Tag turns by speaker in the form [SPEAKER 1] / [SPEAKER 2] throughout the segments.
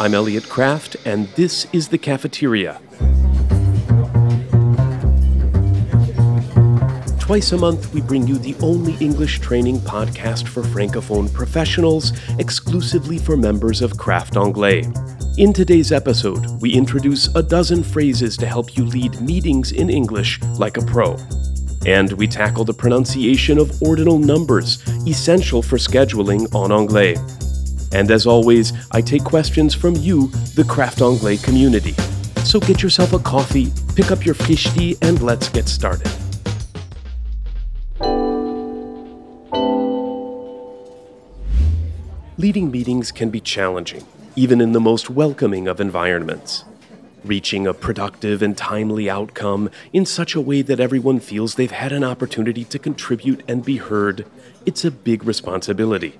[SPEAKER 1] I'm Elliot Kraft, and this is The Cafeteria. Twice a month, we bring you the only English training podcast for Francophone professionals, exclusively for members of Craft Anglais. In today's episode, we introduce a dozen phrases to help you lead meetings in English like a pro. And we tackle the pronunciation of ordinal numbers, essential for scheduling en anglais. And as always, I take questions from you, the Craft Anglais community. So get yourself a coffee, pick up your fishti, and let's get started. Leading meetings can be challenging, even in the most welcoming of environments. Reaching a productive and timely outcome in such a way that everyone feels they've had an opportunity to contribute and be heard, it's a big responsibility.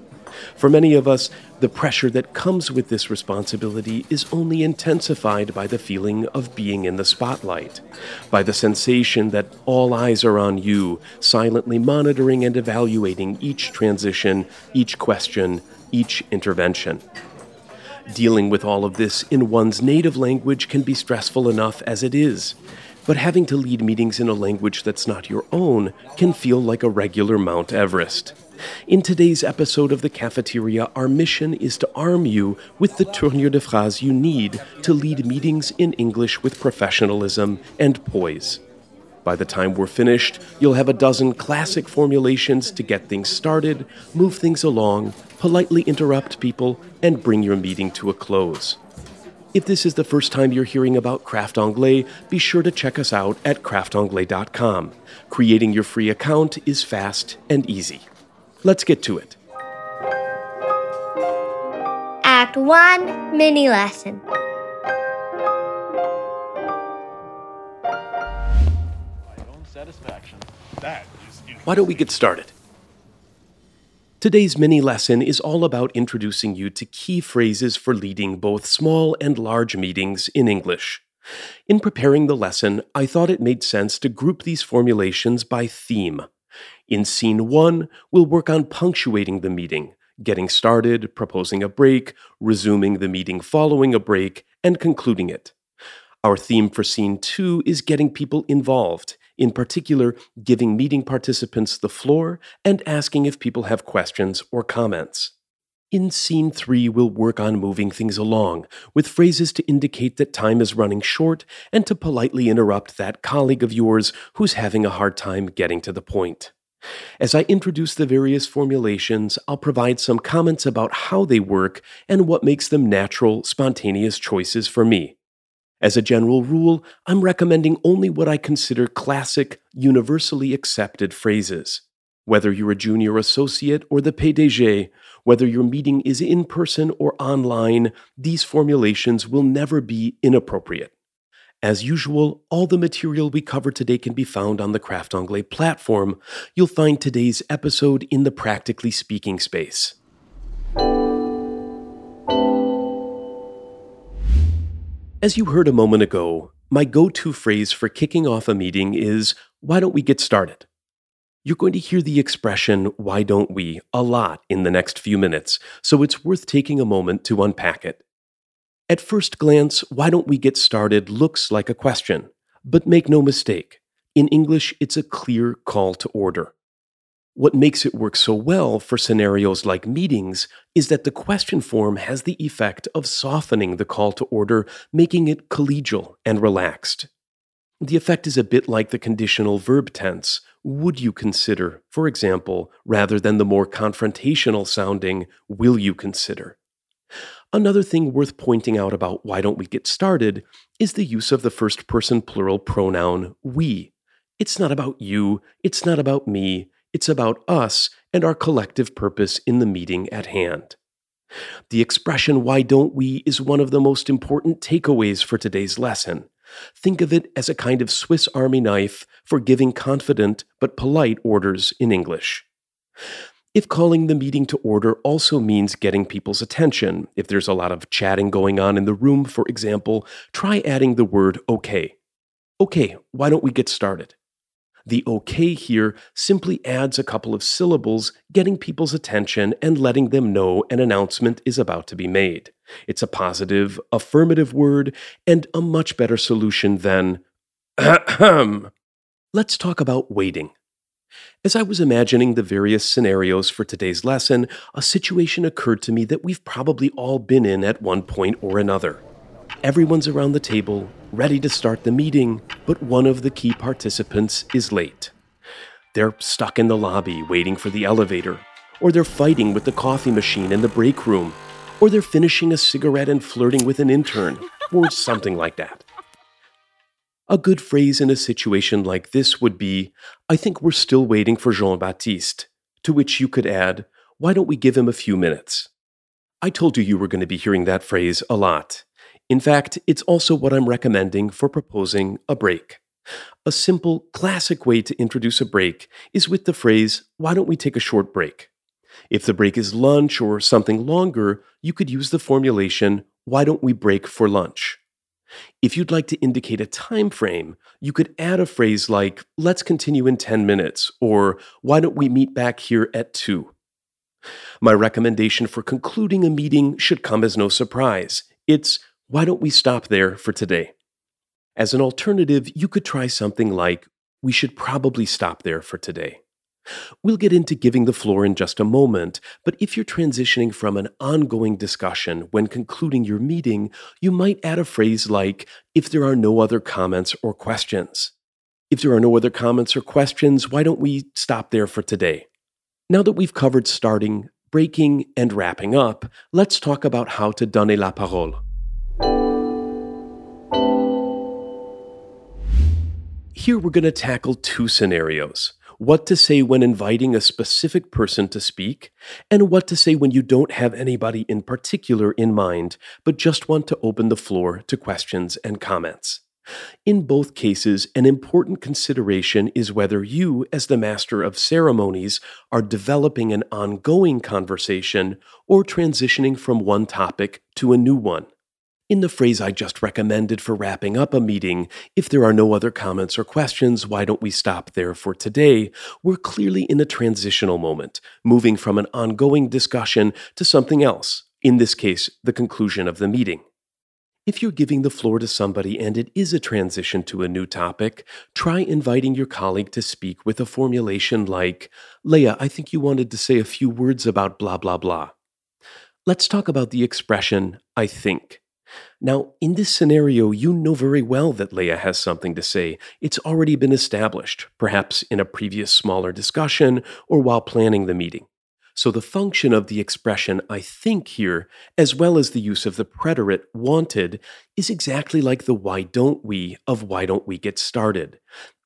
[SPEAKER 1] For many of us, the pressure that comes with this responsibility is only intensified by the feeling of being in the spotlight, by the sensation that all eyes are on you, silently monitoring and evaluating each transition, each question, each intervention. Dealing with all of this in one's native language can be stressful enough as it is, but having to lead meetings in a language that's not your own can feel like a regular Mount Everest. In today's episode of The Cafeteria, our mission is to arm you with the tournure de phrase you need to lead meetings in English with professionalism and poise. By the time we're finished, you'll have a dozen classic formulations to get things started, move things along, politely interrupt people, and bring your meeting to a close. If this is the first time you're hearing about Craft Anglais, be sure to check us out at craftanglais.com. Creating your free account is fast and easy. Let's get to it.
[SPEAKER 2] Act 1 Mini Lesson.
[SPEAKER 1] Why don't we get started? Today's mini lesson is all about introducing you to key phrases for leading both small and large meetings in English. In preparing the lesson, I thought it made sense to group these formulations by theme. In scene one, we'll work on punctuating the meeting, getting started, proposing a break, resuming the meeting following a break, and concluding it. Our theme for scene two is getting people involved, in particular, giving meeting participants the floor and asking if people have questions or comments. In scene three, we'll work on moving things along, with phrases to indicate that time is running short and to politely interrupt that colleague of yours who's having a hard time getting to the point. As I introduce the various formulations, I'll provide some comments about how they work and what makes them natural, spontaneous choices for me. As a general rule, I'm recommending only what I consider classic, universally accepted phrases. Whether you're a junior associate or the PDG, whether your meeting is in person or online, these formulations will never be inappropriate. As usual, all the material we cover today can be found on the Craft Anglais platform. You'll find today's episode in the Practically Speaking space. As you heard a moment ago, my go to phrase for kicking off a meeting is, Why don't we get started? You're going to hear the expression, Why don't we, a lot in the next few minutes, so it's worth taking a moment to unpack it. At first glance, Why don't we get started looks like a question, but make no mistake. In English, it's a clear call to order. What makes it work so well for scenarios like meetings is that the question form has the effect of softening the call to order, making it collegial and relaxed. The effect is a bit like the conditional verb tense. Would you consider, for example, rather than the more confrontational sounding, will you consider? Another thing worth pointing out about why don't we get started is the use of the first person plural pronoun we. It's not about you, it's not about me, it's about us and our collective purpose in the meeting at hand. The expression, why don't we, is one of the most important takeaways for today's lesson. Think of it as a kind of Swiss Army knife for giving confident but polite orders in English. If calling the meeting to order also means getting people's attention, if there's a lot of chatting going on in the room, for example, try adding the word okay. Okay, why don't we get started? The OK here simply adds a couple of syllables, getting people's attention and letting them know an announcement is about to be made. It's a positive, affirmative word and a much better solution than Let's talk about waiting. As I was imagining the various scenarios for today's lesson, a situation occurred to me that we've probably all been in at one point or another. Everyone's around the table, ready to start the meeting, but one of the key participants is late. They're stuck in the lobby waiting for the elevator, or they're fighting with the coffee machine in the break room, or they're finishing a cigarette and flirting with an intern, or something like that. A good phrase in a situation like this would be, I think we're still waiting for Jean Baptiste, to which you could add, Why don't we give him a few minutes? I told you you were going to be hearing that phrase a lot. In fact, it's also what I'm recommending for proposing a break. A simple, classic way to introduce a break is with the phrase, Why don't we take a short break? If the break is lunch or something longer, you could use the formulation, Why don't we break for lunch? If you'd like to indicate a time frame, you could add a phrase like, Let's continue in 10 minutes, or Why don't we meet back here at 2? My recommendation for concluding a meeting should come as no surprise. It's why don't we stop there for today? As an alternative, you could try something like, We should probably stop there for today. We'll get into giving the floor in just a moment, but if you're transitioning from an ongoing discussion when concluding your meeting, you might add a phrase like, If there are no other comments or questions. If there are no other comments or questions, why don't we stop there for today? Now that we've covered starting, breaking, and wrapping up, let's talk about how to donner la parole. Here we're going to tackle two scenarios what to say when inviting a specific person to speak, and what to say when you don't have anybody in particular in mind, but just want to open the floor to questions and comments. In both cases, an important consideration is whether you, as the master of ceremonies, are developing an ongoing conversation or transitioning from one topic to a new one. In the phrase I just recommended for wrapping up a meeting, if there are no other comments or questions, why don't we stop there for today? We're clearly in a transitional moment, moving from an ongoing discussion to something else, in this case, the conclusion of the meeting. If you're giving the floor to somebody and it is a transition to a new topic, try inviting your colleague to speak with a formulation like, Leah, I think you wanted to say a few words about blah, blah, blah. Let's talk about the expression, I think. Now, in this scenario, you know very well that Leah has something to say. It's already been established, perhaps in a previous smaller discussion or while planning the meeting. So the function of the expression I think here, as well as the use of the preterite wanted, is exactly like the why don't we of why don't we get started.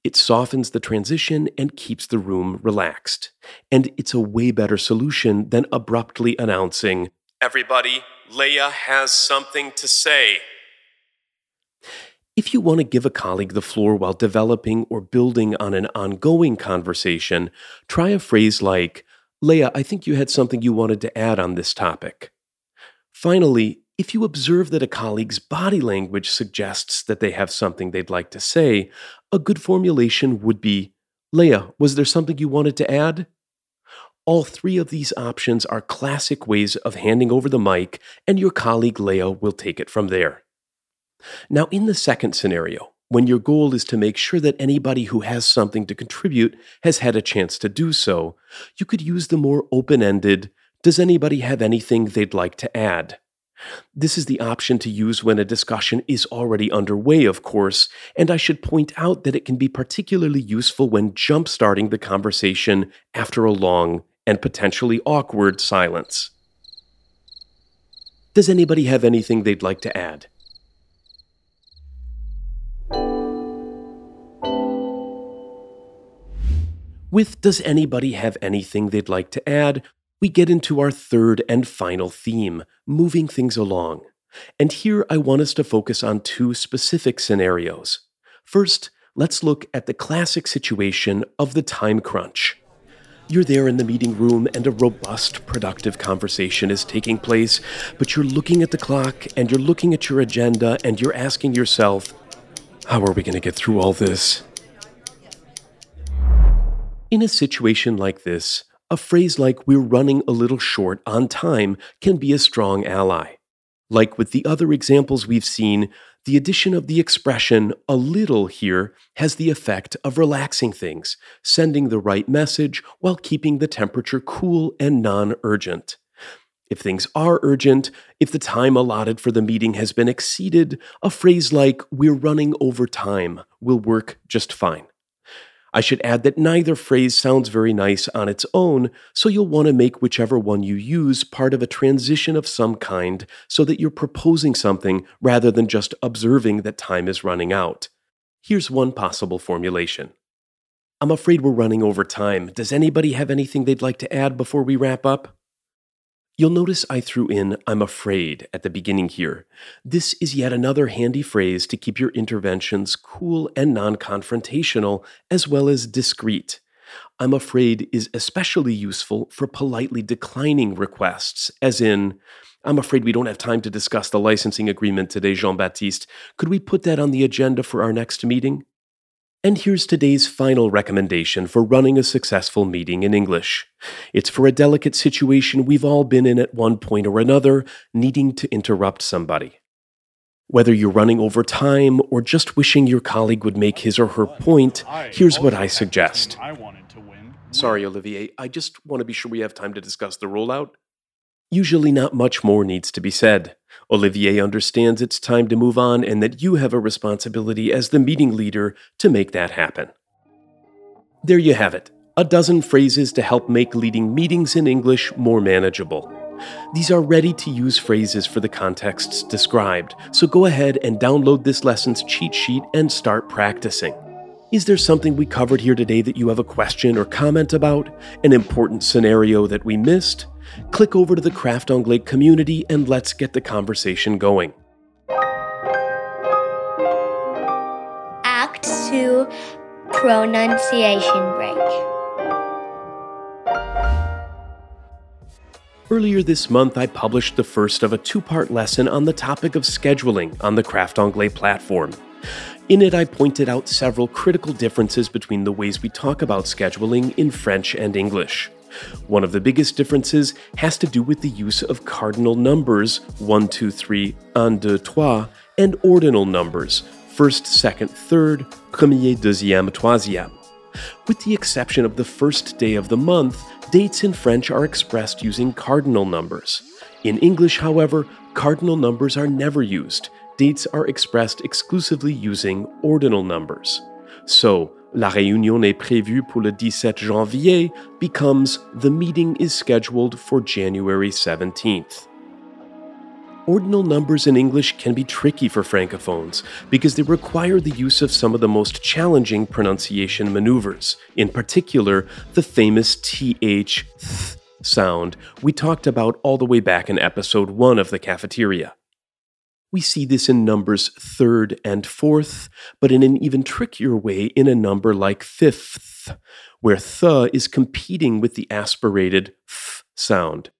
[SPEAKER 1] It softens the transition and keeps the room relaxed. And it's a way better solution than abruptly announcing, Everybody, Leah has something to say. If you want to give a colleague the floor while developing or building on an ongoing conversation, try a phrase like, Leah, I think you had something you wanted to add on this topic. Finally, if you observe that a colleague's body language suggests that they have something they'd like to say, a good formulation would be, Leah, was there something you wanted to add? All three of these options are classic ways of handing over the mic, and your colleague Leah will take it from there. Now, in the second scenario, when your goal is to make sure that anybody who has something to contribute has had a chance to do so, you could use the more open ended, Does anybody have anything they'd like to add? This is the option to use when a discussion is already underway, of course, and I should point out that it can be particularly useful when jumpstarting the conversation after a long and potentially awkward silence. Does anybody have anything they'd like to add? With Does anybody have anything they'd like to add? we get into our third and final theme, moving things along. And here I want us to focus on two specific scenarios. First, let's look at the classic situation of the time crunch. You're there in the meeting room and a robust, productive conversation is taking place, but you're looking at the clock and you're looking at your agenda and you're asking yourself, how are we going to get through all this? In a situation like this, a phrase like we're running a little short on time can be a strong ally. Like with the other examples we've seen, the addition of the expression a little here has the effect of relaxing things, sending the right message while keeping the temperature cool and non urgent. If things are urgent, if the time allotted for the meeting has been exceeded, a phrase like, we're running over time, will work just fine. I should add that neither phrase sounds very nice on its own, so you'll want to make whichever one you use part of a transition of some kind so that you're proposing something rather than just observing that time is running out. Here's one possible formulation I'm afraid we're running over time. Does anybody have anything they'd like to add before we wrap up? You'll notice I threw in I'm afraid at the beginning here. This is yet another handy phrase to keep your interventions cool and non confrontational, as well as discreet. I'm afraid is especially useful for politely declining requests, as in, I'm afraid we don't have time to discuss the licensing agreement today, Jean Baptiste. Could we put that on the agenda for our next meeting? And here's today's final recommendation for running a successful meeting in English. It's for a delicate situation we've all been in at one point or another, needing to interrupt somebody. Whether you're running over time or just wishing your colleague would make his or her point, here's what I suggest. Sorry, Olivier, I just want to be sure we have time to discuss the rollout. Usually, not much more needs to be said. Olivier understands it's time to move on and that you have a responsibility as the meeting leader to make that happen. There you have it a dozen phrases to help make leading meetings in English more manageable. These are ready to use phrases for the contexts described, so go ahead and download this lesson's cheat sheet and start practicing. Is there something we covered here today that you have a question or comment about? An important scenario that we missed? Click over to the Craft Anglais community and let's get the conversation going.
[SPEAKER 2] Act 2 Pronunciation Break.
[SPEAKER 1] Earlier this month, I published the first of a two part lesson on the topic of scheduling on the Craft Anglais platform. In it, I pointed out several critical differences between the ways we talk about scheduling in French and English. One of the biggest differences has to do with the use of cardinal numbers 1, 2, 3, 1, 2, 3, and ordinal numbers first, second, third, premier, deuxième, troisième. With the exception of the first day of the month, dates in French are expressed using cardinal numbers. In English, however, cardinal numbers are never used. Dates are expressed exclusively using ordinal numbers. So, La réunion est prévue pour le 17 janvier becomes the meeting is scheduled for January 17th. Ordinal numbers in English can be tricky for francophones because they require the use of some of the most challenging pronunciation maneuvers, in particular, the famous TH th sound we talked about all the way back in episode 1 of the cafeteria. We see this in numbers third and fourth, but in an even trickier way in a number like fifth, where th is competing with the aspirated th sound.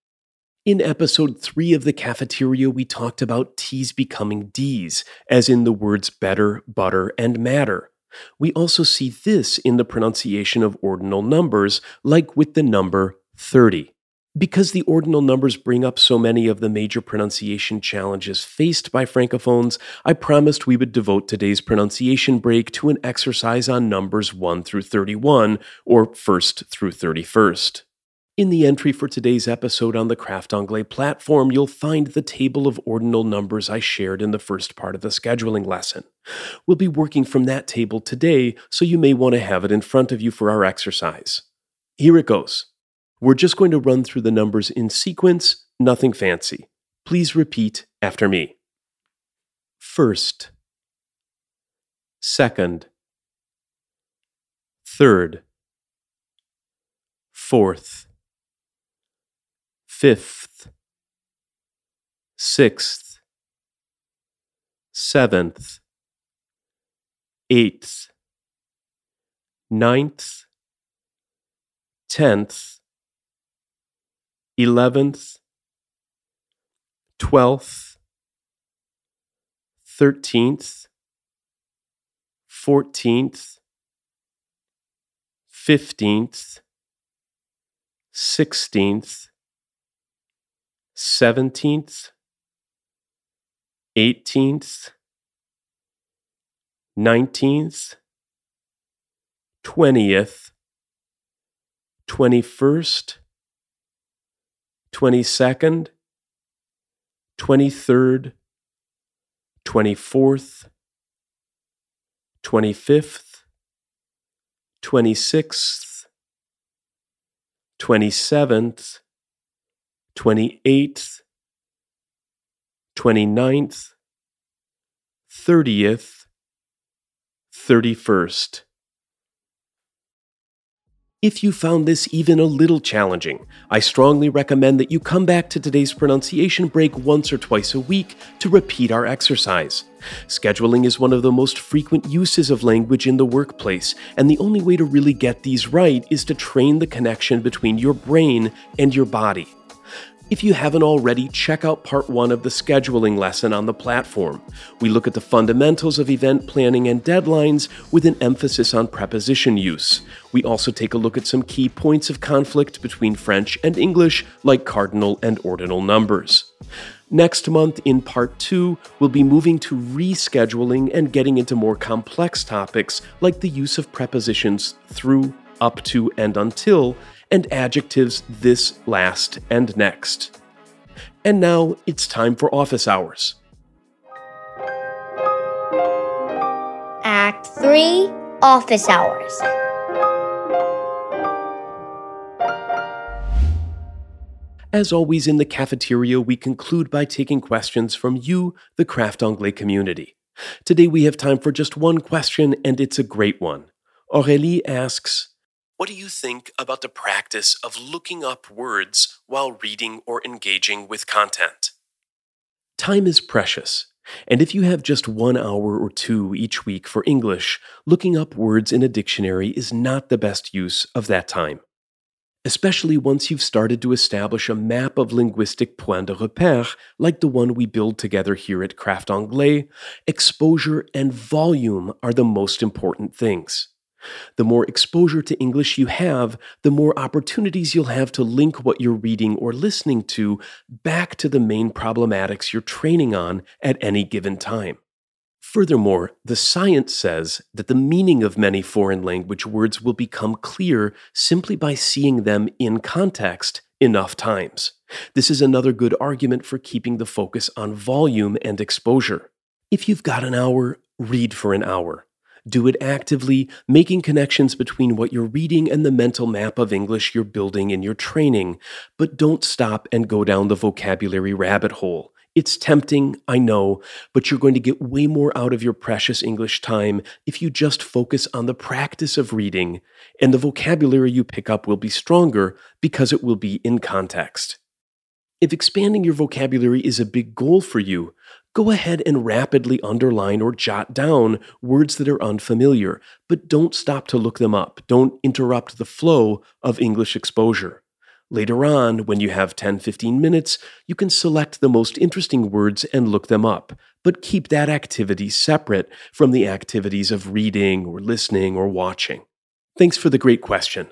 [SPEAKER 1] In episode 3 of the cafeteria, we talked about T's becoming D's, as in the words better, butter, and matter. We also see this in the pronunciation of ordinal numbers, like with the number 30. Because the ordinal numbers bring up so many of the major pronunciation challenges faced by francophones, I promised we would devote today's pronunciation break to an exercise on numbers 1 through 31, or 1st through 31st. In the entry for today's episode on the Craft Anglais platform, you'll find the table of ordinal numbers I shared in the first part of the scheduling lesson. We'll be working from that table today, so you may want to have it in front of you for our exercise. Here it goes. We're just going to run through the numbers in sequence, nothing fancy. Please repeat after me. First, second, third, fourth, fifth, sixth, seventh, eighth, ninth, tenth, 11th, 12th, 13th, 14th, 15th, 16th, 17th, 18th, 19th, 20th, 21st, 22nd, 23rd, 24th, 25th, 26th, 27th, 28th, 29th, 30th, 31st. If you found this even a little challenging, I strongly recommend that you come back to today's pronunciation break once or twice a week to repeat our exercise. Scheduling is one of the most frequent uses of language in the workplace, and the only way to really get these right is to train the connection between your brain and your body. If you haven't already, check out part one of the scheduling lesson on the platform. We look at the fundamentals of event planning and deadlines with an emphasis on preposition use. We also take a look at some key points of conflict between French and English, like cardinal and ordinal numbers. Next month, in part two, we'll be moving to rescheduling and getting into more complex topics like the use of prepositions through, up to, and until and adjectives this, last, and next. And now it's time for office hours.
[SPEAKER 2] Act 3 Office Hours.
[SPEAKER 1] As always in the cafeteria, we conclude by taking questions from you, the Craft Anglais community. Today we have time for just one question, and it's a great one. Aurélie asks What do you think about the practice of looking up words while reading or engaging with content? Time is precious, and if you have just one hour or two each week for English, looking up words in a dictionary is not the best use of that time especially once you've started to establish a map of linguistic points de repère like the one we build together here at Craft Anglais, exposure and volume are the most important things. The more exposure to English you have, the more opportunities you'll have to link what you're reading or listening to back to the main problematics you're training on at any given time. Furthermore, the science says that the meaning of many foreign language words will become clear simply by seeing them in context enough times. This is another good argument for keeping the focus on volume and exposure. If you've got an hour, read for an hour. Do it actively, making connections between what you're reading and the mental map of English you're building in your training. But don't stop and go down the vocabulary rabbit hole. It's tempting, I know, but you're going to get way more out of your precious English time if you just focus on the practice of reading, and the vocabulary you pick up will be stronger because it will be in context. If expanding your vocabulary is a big goal for you, go ahead and rapidly underline or jot down words that are unfamiliar, but don't stop to look them up. Don't interrupt the flow of English exposure. Later on, when you have 10 15 minutes, you can select the most interesting words and look them up, but keep that activity separate from the activities of reading or listening or watching. Thanks for the great question.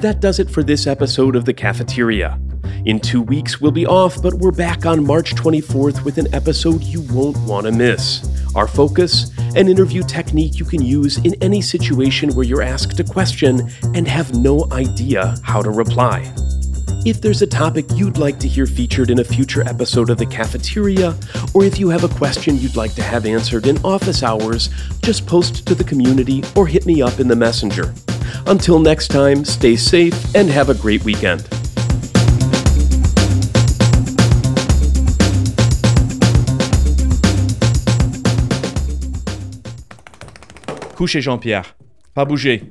[SPEAKER 1] That does it for this episode of The Cafeteria. In two weeks, we'll be off, but we're back on March 24th with an episode you won't want to miss. Our focus an interview technique you can use in any situation where you're asked a question and have no idea how to reply. If there's a topic you'd like to hear featured in a future episode of The Cafeteria, or if you have a question you'd like to have answered in office hours, just post to the community or hit me up in the messenger. Until next time, stay safe and have a great weekend.
[SPEAKER 3] Couchez Jean-Pierre. Pas bouger.